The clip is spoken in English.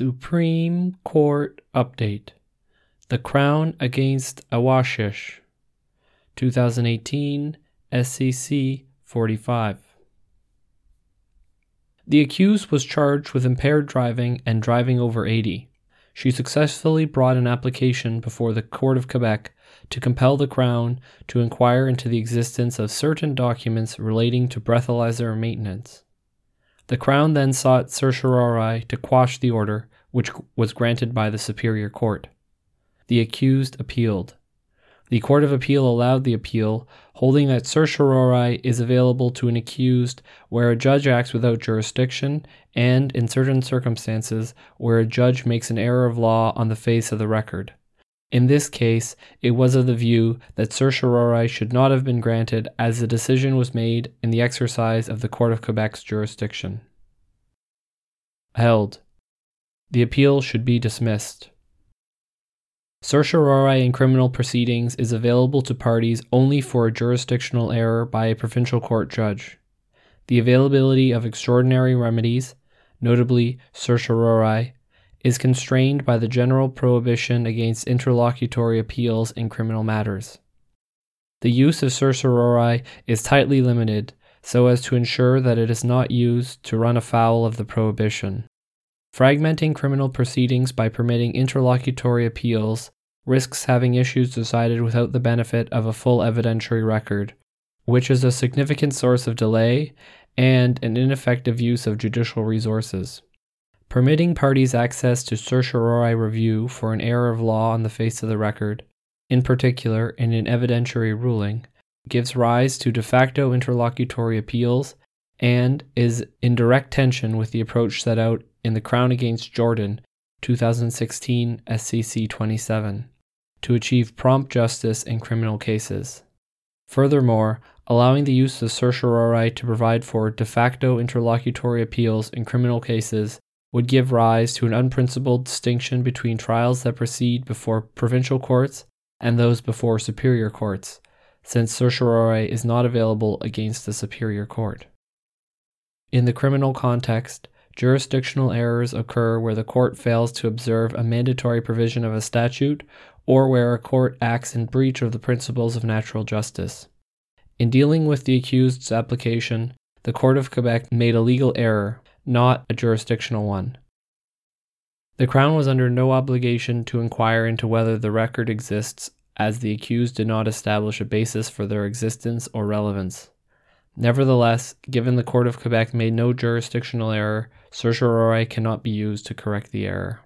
Supreme Court Update The Crown Against Awashish 2018 SCC 45 The accused was charged with impaired driving and driving over 80. She successfully brought an application before the Court of Quebec to compel the Crown to inquire into the existence of certain documents relating to breathalyzer maintenance. The Crown then sought certiorari to quash the order, which was granted by the Superior Court. The accused appealed. The Court of Appeal allowed the appeal, holding that certiorari is available to an accused where a judge acts without jurisdiction and, in certain circumstances, where a judge makes an error of law on the face of the record. In this case, it was of the view that certiorari should not have been granted as the decision was made in the exercise of the Court of Quebec's jurisdiction. Held. The appeal should be dismissed. Certiorari in criminal proceedings is available to parties only for a jurisdictional error by a provincial court judge. The availability of extraordinary remedies, notably certiorari, is constrained by the general prohibition against interlocutory appeals in criminal matters. The use of certiorari is tightly limited so as to ensure that it is not used to run afoul of the prohibition. Fragmenting criminal proceedings by permitting interlocutory appeals risks having issues decided without the benefit of a full evidentiary record, which is a significant source of delay and an ineffective use of judicial resources. Permitting parties access to certiorari review for an error of law on the face of the record, in particular in an evidentiary ruling, gives rise to de facto interlocutory appeals and is in direct tension with the approach set out in the Crown Against Jordan 2016 SCC 27 to achieve prompt justice in criminal cases. Furthermore, allowing the use of certiorari to provide for de facto interlocutory appeals in criminal cases would give rise to an unprincipled distinction between trials that proceed before provincial courts and those before superior courts, since certiorari is not available against the superior court. In the criminal context, jurisdictional errors occur where the court fails to observe a mandatory provision of a statute or where a court acts in breach of the principles of natural justice. In dealing with the accused's application, the Court of Quebec made a legal error, not a jurisdictional one. The Crown was under no obligation to inquire into whether the record exists, as the accused did not establish a basis for their existence or relevance. Nevertheless, given the Court of Quebec made no jurisdictional error, certiorari cannot be used to correct the error.